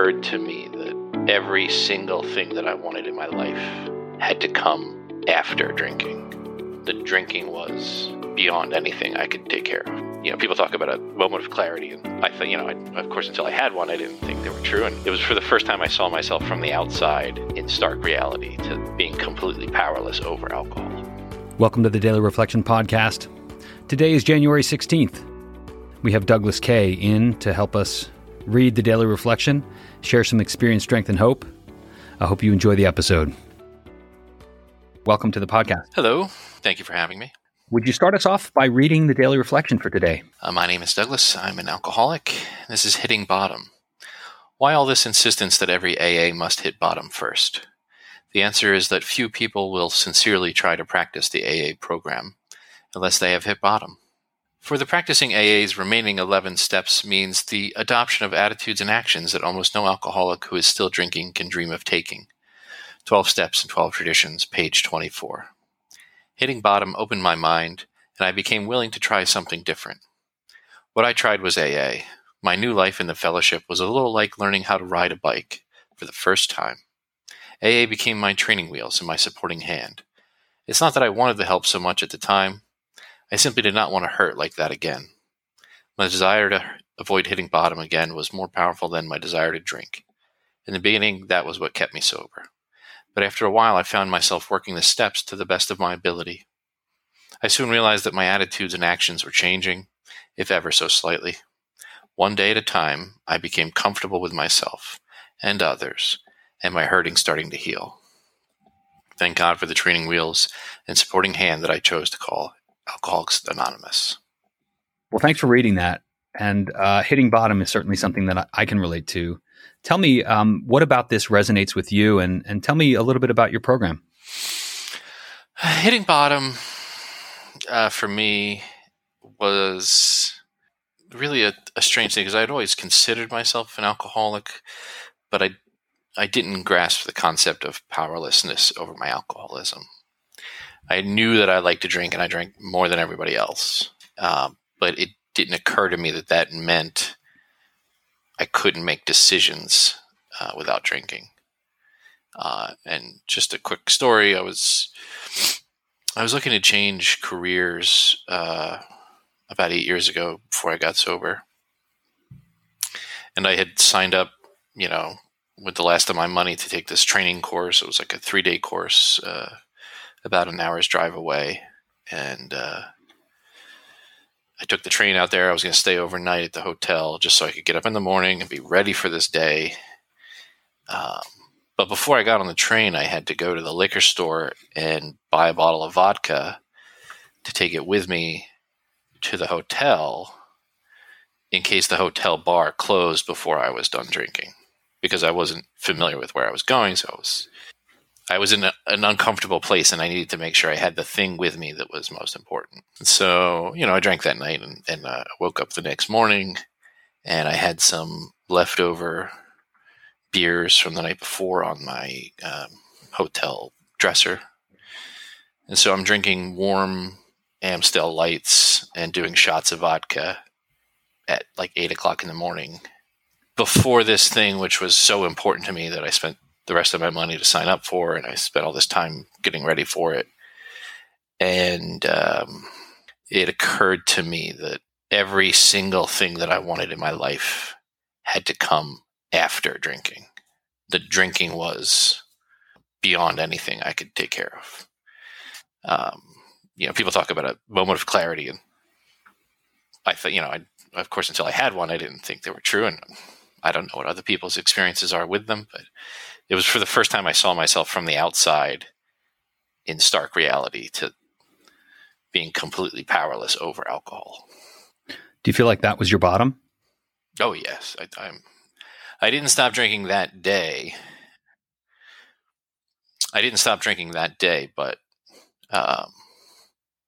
occurred to me that every single thing that I wanted in my life had to come after drinking. The drinking was beyond anything I could take care of you know, people talk about a moment of clarity, and I thought, you know, I, of course, until I had one, I didn't think they were true. And it was for the first time I saw myself from the outside in stark reality to being completely powerless over alcohol. Welcome to the Daily Reflection Podcast. Today is January 16th. We have Douglas Kay in to help us read the Daily Reflection, share some experience, strength, and hope. I hope you enjoy the episode. Welcome to the podcast. Hello. Thank you for having me. Would you start us off by reading the daily reflection for today? Uh, my name is Douglas. I'm an alcoholic. This is Hitting Bottom. Why all this insistence that every AA must hit bottom first? The answer is that few people will sincerely try to practice the AA program unless they have hit bottom. For the practicing AA's remaining 11 steps means the adoption of attitudes and actions that almost no alcoholic who is still drinking can dream of taking. 12 Steps and 12 Traditions, page 24. Hitting bottom opened my mind, and I became willing to try something different. What I tried was AA. My new life in the fellowship was a little like learning how to ride a bike for the first time. AA became my training wheels and my supporting hand. It's not that I wanted the help so much at the time. I simply did not want to hurt like that again. My desire to avoid hitting bottom again was more powerful than my desire to drink. In the beginning, that was what kept me sober but after a while I found myself working the steps to the best of my ability. I soon realized that my attitudes and actions were changing, if ever so slightly. One day at a time, I became comfortable with myself and others, and my hurting starting to heal. Thank God for the training wheels and supporting hand that I chose to call Alcoholics Anonymous. Well, thanks for reading that. And uh, hitting bottom is certainly something that I can relate to. Tell me, um, what about this resonates with you, and and tell me a little bit about your program. Hitting bottom uh, for me was really a, a strange thing because I had always considered myself an alcoholic, but I I didn't grasp the concept of powerlessness over my alcoholism. I knew that I liked to drink, and I drank more than everybody else, uh, but it didn't occur to me that that meant I couldn't make decisions uh, without drinking. Uh, and just a quick story: I was I was looking to change careers uh, about eight years ago before I got sober, and I had signed up, you know, with the last of my money to take this training course. It was like a three day course, uh, about an hour's drive away, and uh, I took the train out there. I was going to stay overnight at the hotel just so I could get up in the morning and be ready for this day. Um, but before I got on the train, I had to go to the liquor store and buy a bottle of vodka to take it with me to the hotel in case the hotel bar closed before I was done drinking because I wasn't familiar with where I was going. So I was I was in a, an uncomfortable place and I needed to make sure I had the thing with me that was most important. So, you know, I drank that night and, and uh, woke up the next morning and I had some leftover beers from the night before on my um, hotel dresser. And so I'm drinking warm Amstel lights and doing shots of vodka at like eight o'clock in the morning before this thing, which was so important to me that I spent the rest of my money to sign up for, and I spent all this time getting ready for it. And um, it occurred to me that every single thing that I wanted in my life had to come after drinking. The drinking was beyond anything I could take care of. Um, you know, people talk about a moment of clarity, and I thought, you know, I, of course, until I had one, I didn't think they were true, and I don't know what other people's experiences are with them, but it was for the first time I saw myself from the outside in stark reality to being completely powerless over alcohol. Do you feel like that was your bottom? Oh yes, I, I'm. I didn't stop drinking that day. I didn't stop drinking that day, but um,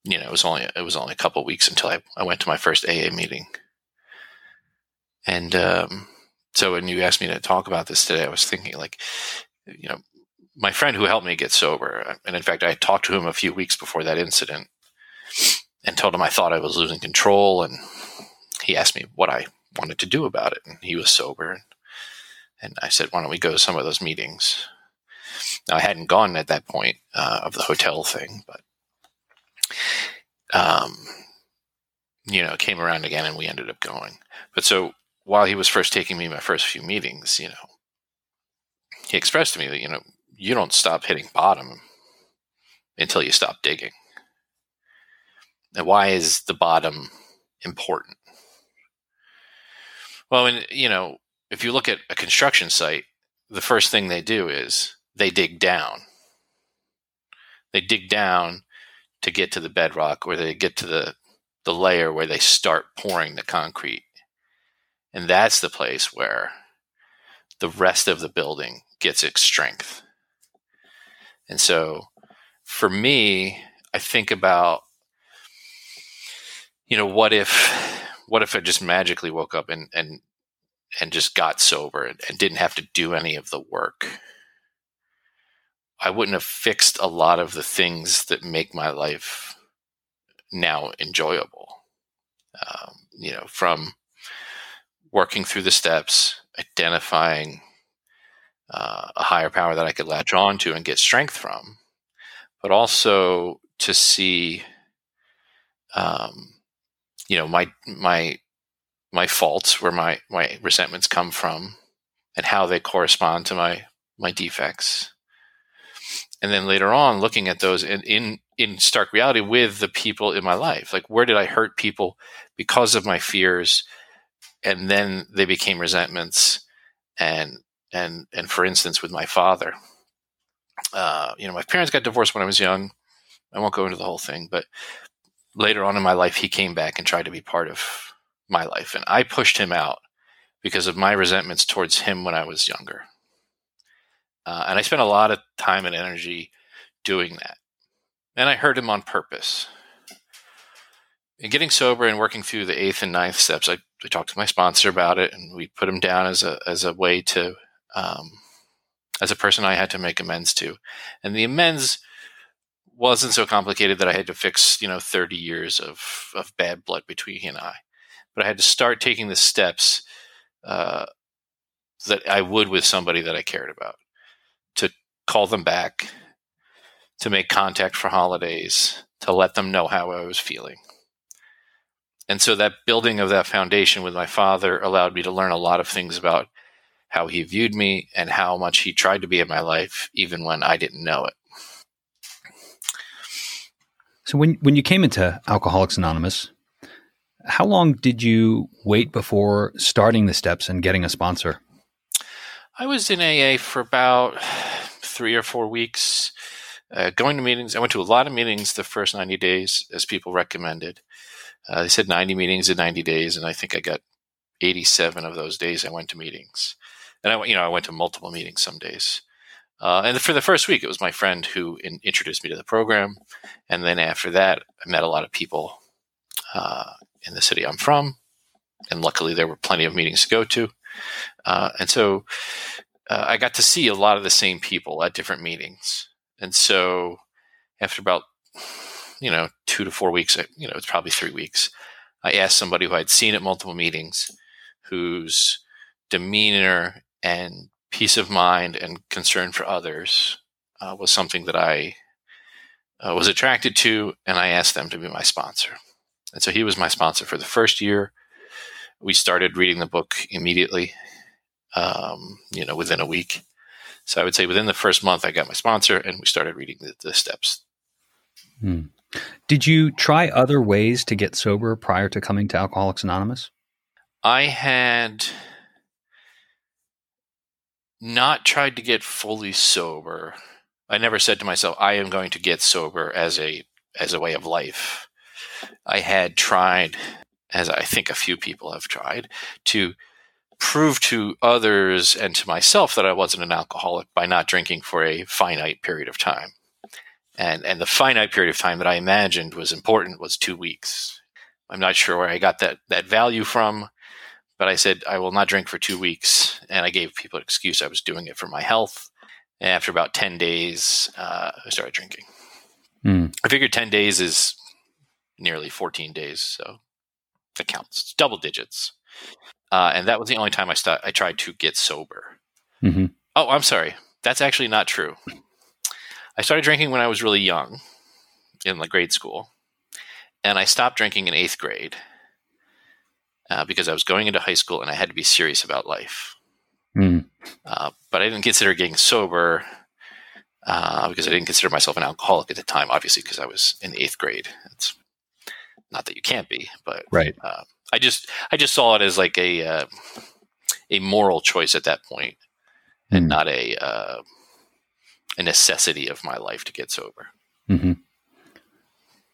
you know, it was only it was only a couple weeks until I, I went to my first AA meeting, and um, so when you asked me to talk about this today, I was thinking like, you know, my friend who helped me get sober, and in fact, I talked to him a few weeks before that incident and told him I thought I was losing control, and he asked me what I wanted to do about it, and he was sober, And I said, why don't we go to some of those meetings? Now, I hadn't gone at that point uh, of the hotel thing, but, um, you know, came around again and we ended up going. But so while he was first taking me my first few meetings, you know, he expressed to me that, you know, you don't stop hitting bottom until you stop digging. And why is the bottom important? Well, and you know, if you look at a construction site, the first thing they do is they dig down. They dig down to get to the bedrock or they get to the the layer where they start pouring the concrete. And that's the place where the rest of the building gets its strength. And so for me, I think about you know, what if what if I just magically woke up and and and just got sober and, and didn't have to do any of the work? I wouldn't have fixed a lot of the things that make my life now enjoyable. Um, you know, from working through the steps, identifying uh, a higher power that I could latch on to and get strength from, but also to see, um, you know, my my my faults, where my my resentments come from, and how they correspond to my my defects, and then later on looking at those in in in stark reality with the people in my life, like where did I hurt people because of my fears, and then they became resentments, and and and for instance with my father uh, you know, my parents got divorced when I was young. I won't go into the whole thing, but later on in my life, he came back and tried to be part of my life. And I pushed him out because of my resentments towards him when I was younger. Uh, and I spent a lot of time and energy doing that. And I hurt him on purpose. And getting sober and working through the eighth and ninth steps, I, I talked to my sponsor about it, and we put him down as a as a way to um, as a person I had to make amends to. And the amends wasn't so complicated that I had to fix, you know, 30 years of, of bad blood between he and I. But I had to start taking the steps uh, that I would with somebody that I cared about to call them back, to make contact for holidays, to let them know how I was feeling. And so that building of that foundation with my father allowed me to learn a lot of things about how he viewed me, and how much he tried to be in my life, even when I didn't know it. So when when you came into Alcoholics Anonymous, how long did you wait before starting the steps and getting a sponsor? I was in AA for about three or four weeks, uh, going to meetings. I went to a lot of meetings the first 90 days, as people recommended. Uh, they said 90 meetings in 90 days, and I think I got 87 of those days I went to meetings and I, you know, I went to multiple meetings some days. Uh, and for the first week, it was my friend who in, introduced me to the program, and then after that, I met a lot of people uh, in the city I'm from, and luckily there were plenty of meetings to go to, uh, and so uh, I got to see a lot of the same people at different meetings. And so after about you know two to four weeks, you know it's probably three weeks, I asked somebody who I'd seen at multiple meetings, whose demeanor and peace of mind and concern for others uh, was something that I uh, was attracted to, and I asked them to be my sponsor. And so he was my sponsor for the first year. We started reading the book immediately, um, you know, within a week. So I would say within the first month, I got my sponsor, and we started reading the, the steps. Hmm. Did you try other ways to get sober prior to coming to Alcoholics Anonymous? I had not tried to get fully sober. I never said to myself, I am going to get sober as a as a way of life. I had tried, as I think a few people have tried, to prove to others and to myself that I wasn't an alcoholic by not drinking for a finite period of time. And and the finite period of time that I imagined was important was two weeks. I'm not sure where I got that that value from but I said I will not drink for two weeks, and I gave people an excuse I was doing it for my health. And after about ten days, uh, I started drinking. Mm. I figured ten days is nearly fourteen days, so it counts. It's double digits, uh, and that was the only time I st- I tried to get sober. Mm-hmm. Oh, I'm sorry. That's actually not true. I started drinking when I was really young, in like grade school, and I stopped drinking in eighth grade uh, because I was going into high school and I had to be serious about life. Mm. Uh, but I didn't consider getting sober uh, because I didn't consider myself an alcoholic at the time, obviously, because I was in eighth grade. It's not that you can't be, but Right. uh, I just I just saw it as like a uh, a moral choice at that point, and Mm. not a uh, a necessity of my life to get sober. hmm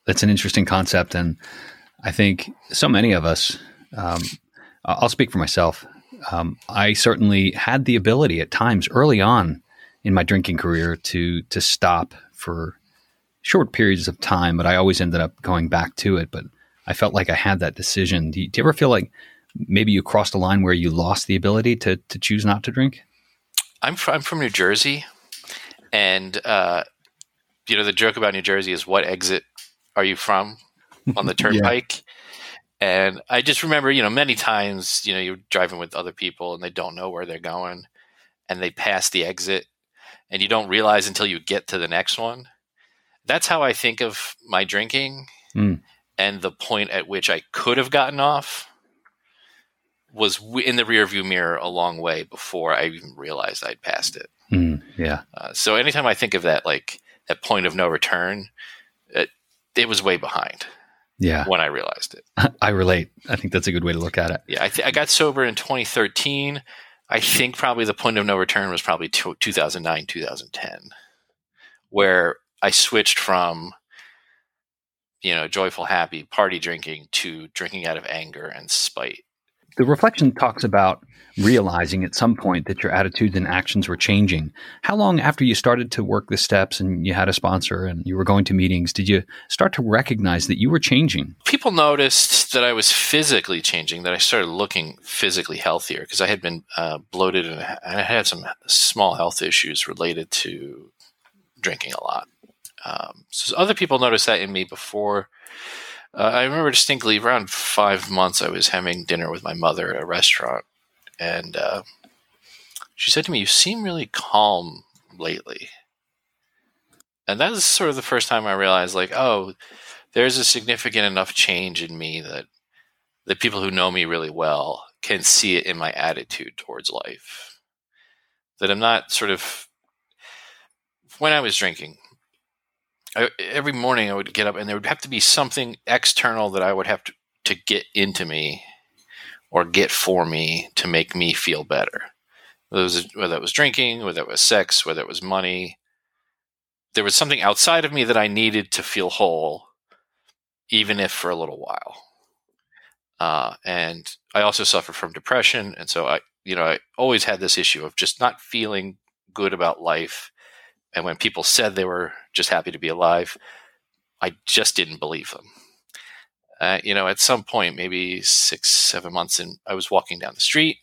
That's an interesting concept, and I think so many of us. Um, I'll speak for myself. Um, I certainly had the ability at times early on in my drinking career to to stop for short periods of time, but I always ended up going back to it. But I felt like I had that decision. Do you, do you ever feel like maybe you crossed a line where you lost the ability to to choose not to drink? I'm from, I'm from New Jersey, and uh, you know the joke about New Jersey is what exit are you from on the turnpike? And I just remember, you know, many times, you know, you're driving with other people and they don't know where they're going, and they pass the exit, and you don't realize until you get to the next one. That's how I think of my drinking, Mm. and the point at which I could have gotten off was in the rearview mirror a long way before I even realized I'd passed it. Mm, yeah. Uh, so anytime I think of that, like that point of no return, it, it was way behind Yeah. when I realized it. I relate. I think that's a good way to look at it. Yeah, I, th- I got sober in 2013. I think probably the point of no return was probably t- 2009, 2010, where I switched from, you know, joyful, happy party drinking to drinking out of anger and spite. The reflection talks about realizing at some point that your attitudes and actions were changing. How long after you started to work the steps and you had a sponsor and you were going to meetings did you start to recognize that you were changing? People noticed that I was physically changing, that I started looking physically healthier because I had been uh, bloated and I had some small health issues related to drinking a lot. Um, so other people noticed that in me before. Uh, I remember distinctly around five months, I was having dinner with my mother at a restaurant, and uh, she said to me, "You seem really calm lately." And that was sort of the first time I realized, like, oh, there's a significant enough change in me that the people who know me really well can see it in my attitude towards life. That I'm not sort of when I was drinking, I, every morning I would get up and there would have to be something external that I would have to, to get into me or get for me to make me feel better. Whether it was, whether it was drinking, whether it was sex, whether it was money. There was something outside of me that I needed to feel whole, even if for a little while. Uh, and I also suffer from depression, and so I, you know, I always had this issue of just not feeling good about life. And when people said they were just happy to be alive, I just didn't believe them. Uh, you know, at some point, maybe six, seven months in, I was walking down the street,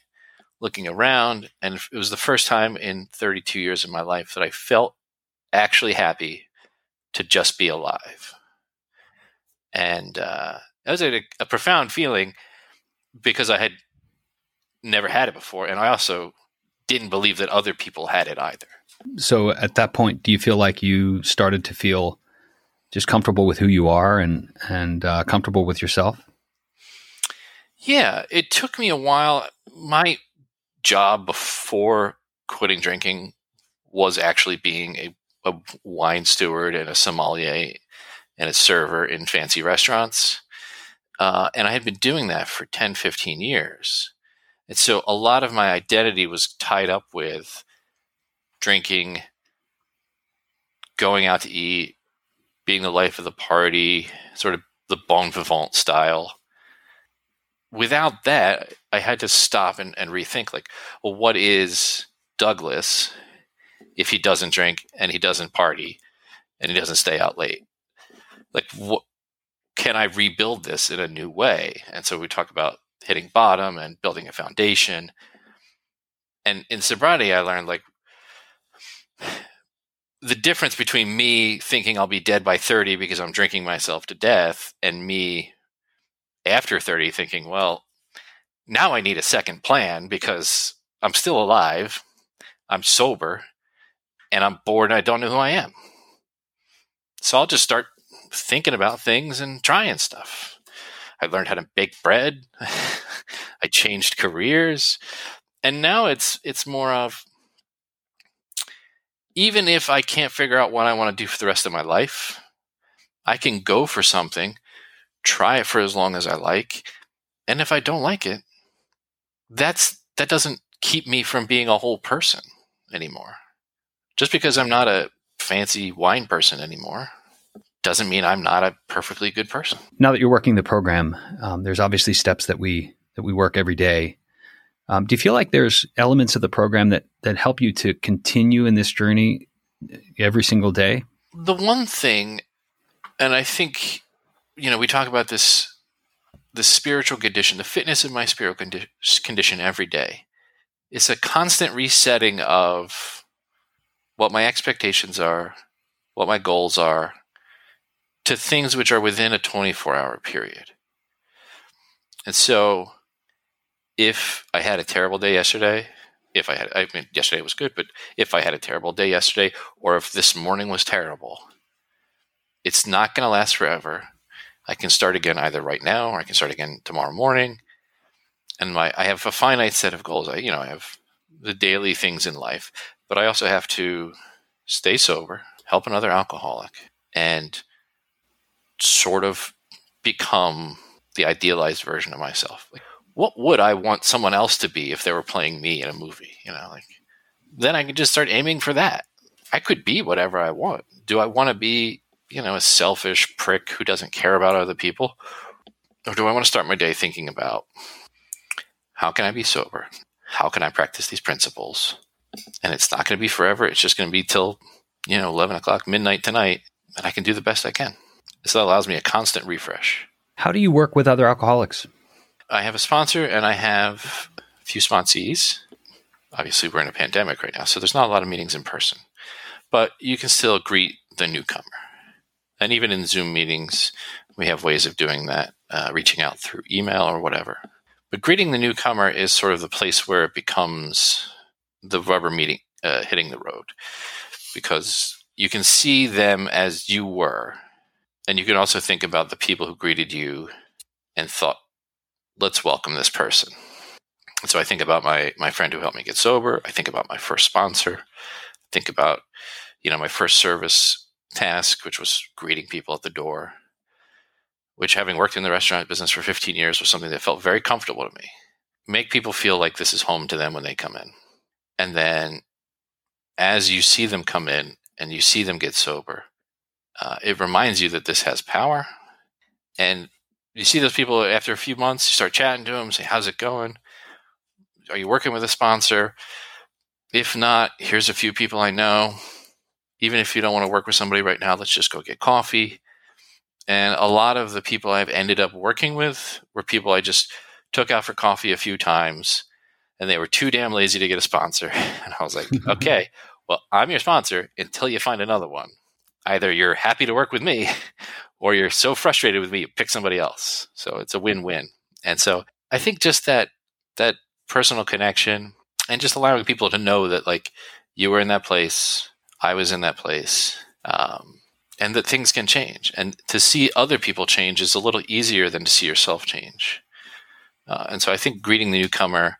looking around, and it was the first time in 32 years of my life that I felt actually happy to just be alive. And uh, that was a, a profound feeling because I had never had it before, and I also didn't believe that other people had it either. So at that point, do you feel like you started to feel just comfortable with who you are and and uh, comfortable with yourself? Yeah, it took me a while. My job before quitting drinking was actually being a, a wine steward and a sommelier and a server in fancy restaurants. Uh, and I had been doing that for 10, 15 years. And so a lot of my identity was tied up with drinking, going out to eat, being the life of the party, sort of the bon vivant style. Without that, I had to stop and, and rethink like, well, what is Douglas if he doesn't drink and he doesn't party and he doesn't stay out late? Like, what can I rebuild this in a new way? And so we talk about hitting bottom and building a foundation. And in sobriety, I learned like the difference between me thinking I'll be dead by 30 because I'm drinking myself to death and me after 30 thinking, well, now I need a second plan because I'm still alive. I'm sober and I'm bored and I don't know who I am. So I'll just start thinking about things and trying stuff. I learned how to bake bread. I changed careers. And now it's it's more of even if I can't figure out what I want to do for the rest of my life, I can go for something, try it for as long as I like, and if I don't like it, that's that doesn't keep me from being a whole person anymore. Just because I'm not a fancy wine person anymore doesn't mean I'm not a perfectly good person. Now that you're working the program, um, there's obviously steps that we that we work every day. Um, do you feel like there's elements of the program that that help you to continue in this journey every single day? The one thing, and I think, you know, we talk about this the spiritual condition, the fitness of my spiritual condi- condition every day. It's a constant resetting of what my expectations are, what my goals are, to things which are within a 24 hour period. And so if I had a terrible day yesterday, if I had, I mean, yesterday was good, but if I had a terrible day yesterday, or if this morning was terrible, it's not going to last forever. I can start again either right now or I can start again tomorrow morning. And my, I have a finite set of goals. I, you know, I have the daily things in life, but I also have to stay sober, help another alcoholic, and sort of become the idealized version of myself. Like, what would I want someone else to be if they were playing me in a movie? You know, like then I can just start aiming for that. I could be whatever I want. Do I want to be, you know, a selfish prick who doesn't care about other people? Or do I want to start my day thinking about how can I be sober? How can I practice these principles? And it's not going to be forever. It's just going to be till, you know, 11 o'clock, midnight tonight, and I can do the best I can. This allows me a constant refresh. How do you work with other alcoholics? I have a sponsor and I have a few sponsees. Obviously, we're in a pandemic right now, so there's not a lot of meetings in person, but you can still greet the newcomer. And even in Zoom meetings, we have ways of doing that, uh, reaching out through email or whatever. But greeting the newcomer is sort of the place where it becomes the rubber meeting, uh, hitting the road, because you can see them as you were, and you can also think about the people who greeted you and thought let's welcome this person. And so I think about my my friend who helped me get sober. I think about my first sponsor. I think about you know my first service task, which was greeting people at the door. Which, having worked in the restaurant business for 15 years, was something that felt very comfortable to me. Make people feel like this is home to them when they come in, and then as you see them come in and you see them get sober, uh, it reminds you that this has power, and you see those people after a few months, you start chatting to them, say, How's it going? Are you working with a sponsor? If not, here's a few people I know. Even if you don't want to work with somebody right now, let's just go get coffee. And a lot of the people I've ended up working with were people I just took out for coffee a few times and they were too damn lazy to get a sponsor. And I was like, okay, well, I'm your sponsor until you find another one. Either you're happy to work with me or you're so frustrated with me, pick somebody else. So it's a win-win. And so I think just that that personal connection and just allowing people to know that like you were in that place, I was in that place, um, and that things can change. And to see other people change is a little easier than to see yourself change. Uh, and so I think greeting the newcomer,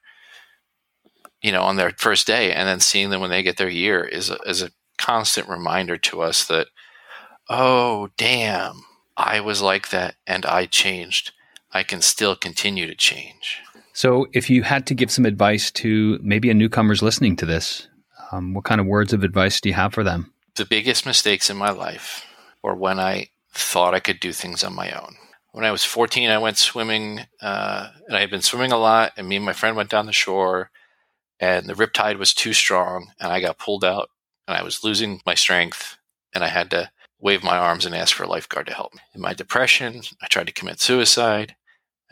you know, on their first day, and then seeing them when they get their year is a, is a constant reminder to us that oh, damn, I was like that and I changed. I can still continue to change. So, if you had to give some advice to maybe a newcomer's listening to this, um, what kind of words of advice do you have for them? The biggest mistakes in my life were when I thought I could do things on my own. When I was 14, I went swimming, uh, and I had been swimming a lot, and me and my friend went down the shore, and the riptide was too strong, and I got pulled out, and I was losing my strength, and I had to wave my arms and ask for a lifeguard to help me. In my depression, I tried to commit suicide.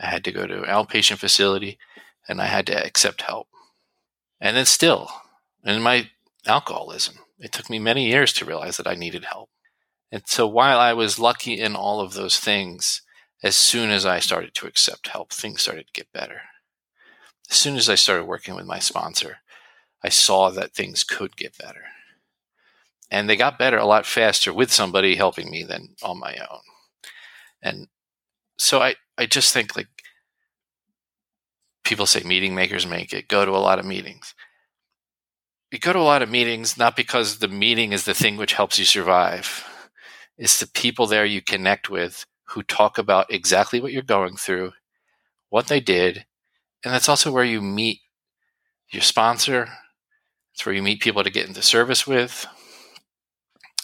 I had to go to an outpatient facility and I had to accept help. And then still, in my alcoholism, it took me many years to realize that I needed help. And so while I was lucky in all of those things, as soon as I started to accept help, things started to get better. As soon as I started working with my sponsor, I saw that things could get better. And they got better a lot faster with somebody helping me than on my own. And so I, I just think like people say meeting makers make it, go to a lot of meetings. You go to a lot of meetings not because the meeting is the thing which helps you survive. It's the people there you connect with who talk about exactly what you're going through, what they did, and that's also where you meet your sponsor. It's where you meet people to get into service with.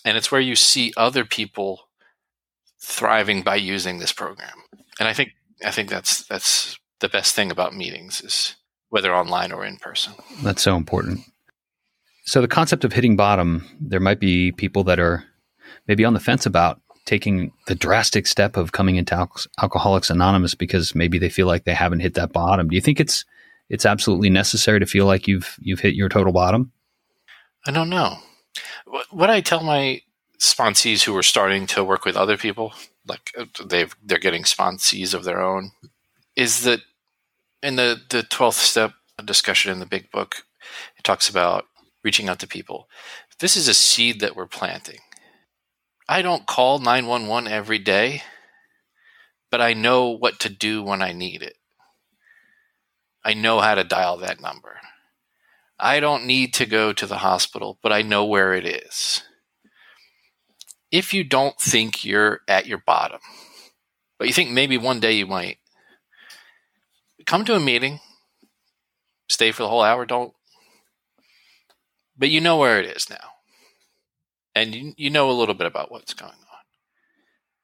And it's where you see other people thriving by using this program. And I think I think that's that's the best thing about meetings is whether online or in person. That's so important. So the concept of hitting bottom, there might be people that are maybe on the fence about taking the drastic step of coming into Al- Alcoholics Anonymous because maybe they feel like they haven't hit that bottom. Do you think it's it's absolutely necessary to feel like you've you've hit your total bottom? I don't know. What I tell my sponsees who are starting to work with other people, like uh, they've they're getting sponsees of their own, is that in the the twelfth step discussion in the big book, it talks about reaching out to people. This is a seed that we're planting. I don't call 911 every day, but I know what to do when I need it. I know how to dial that number. I don't need to go to the hospital, but I know where it is. If you don't think you're at your bottom, but you think maybe one day you might, come to a meeting, stay for the whole hour, don't. But you know where it is now. And you, you know a little bit about what's going on.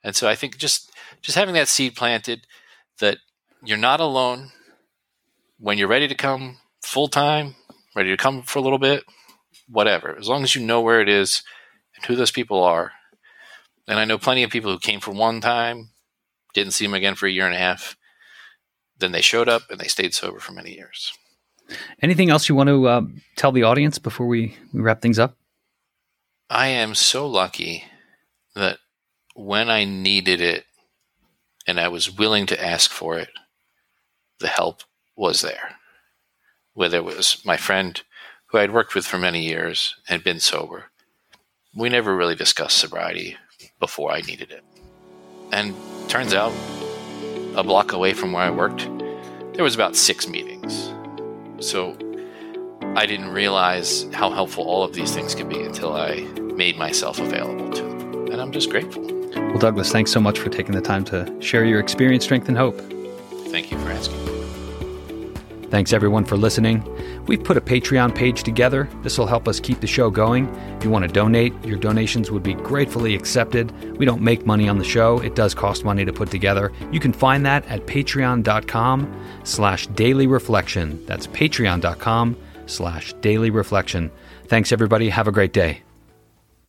And so I think just just having that seed planted that you're not alone when you're ready to come full time, ready to come for a little bit, whatever. As long as you know where it is and who those people are. And I know plenty of people who came for one time, didn't see them again for a year and a half, then they showed up and they stayed sober for many years. Anything else you want to uh, tell the audience before we, we wrap things up? I am so lucky that when I needed it and I was willing to ask for it, the help was there. Whether it was my friend who I'd worked with for many years and been sober, we never really discussed sobriety before I needed it. And turns out a block away from where I worked, there was about six meetings. So I didn't realize how helpful all of these things could be until I made myself available to them. And I'm just grateful. Well, Douglas, thanks so much for taking the time to share your experience, strength, and hope. Thank you for asking. Thanks everyone for listening. We've put a Patreon page together. This will help us keep the show going. If you want to donate, your donations would be gratefully accepted. We don't make money on the show. It does cost money to put together. You can find that at patreon.com slash daily reflection. That's patreon.com slash daily reflection. Thanks everybody. Have a great day.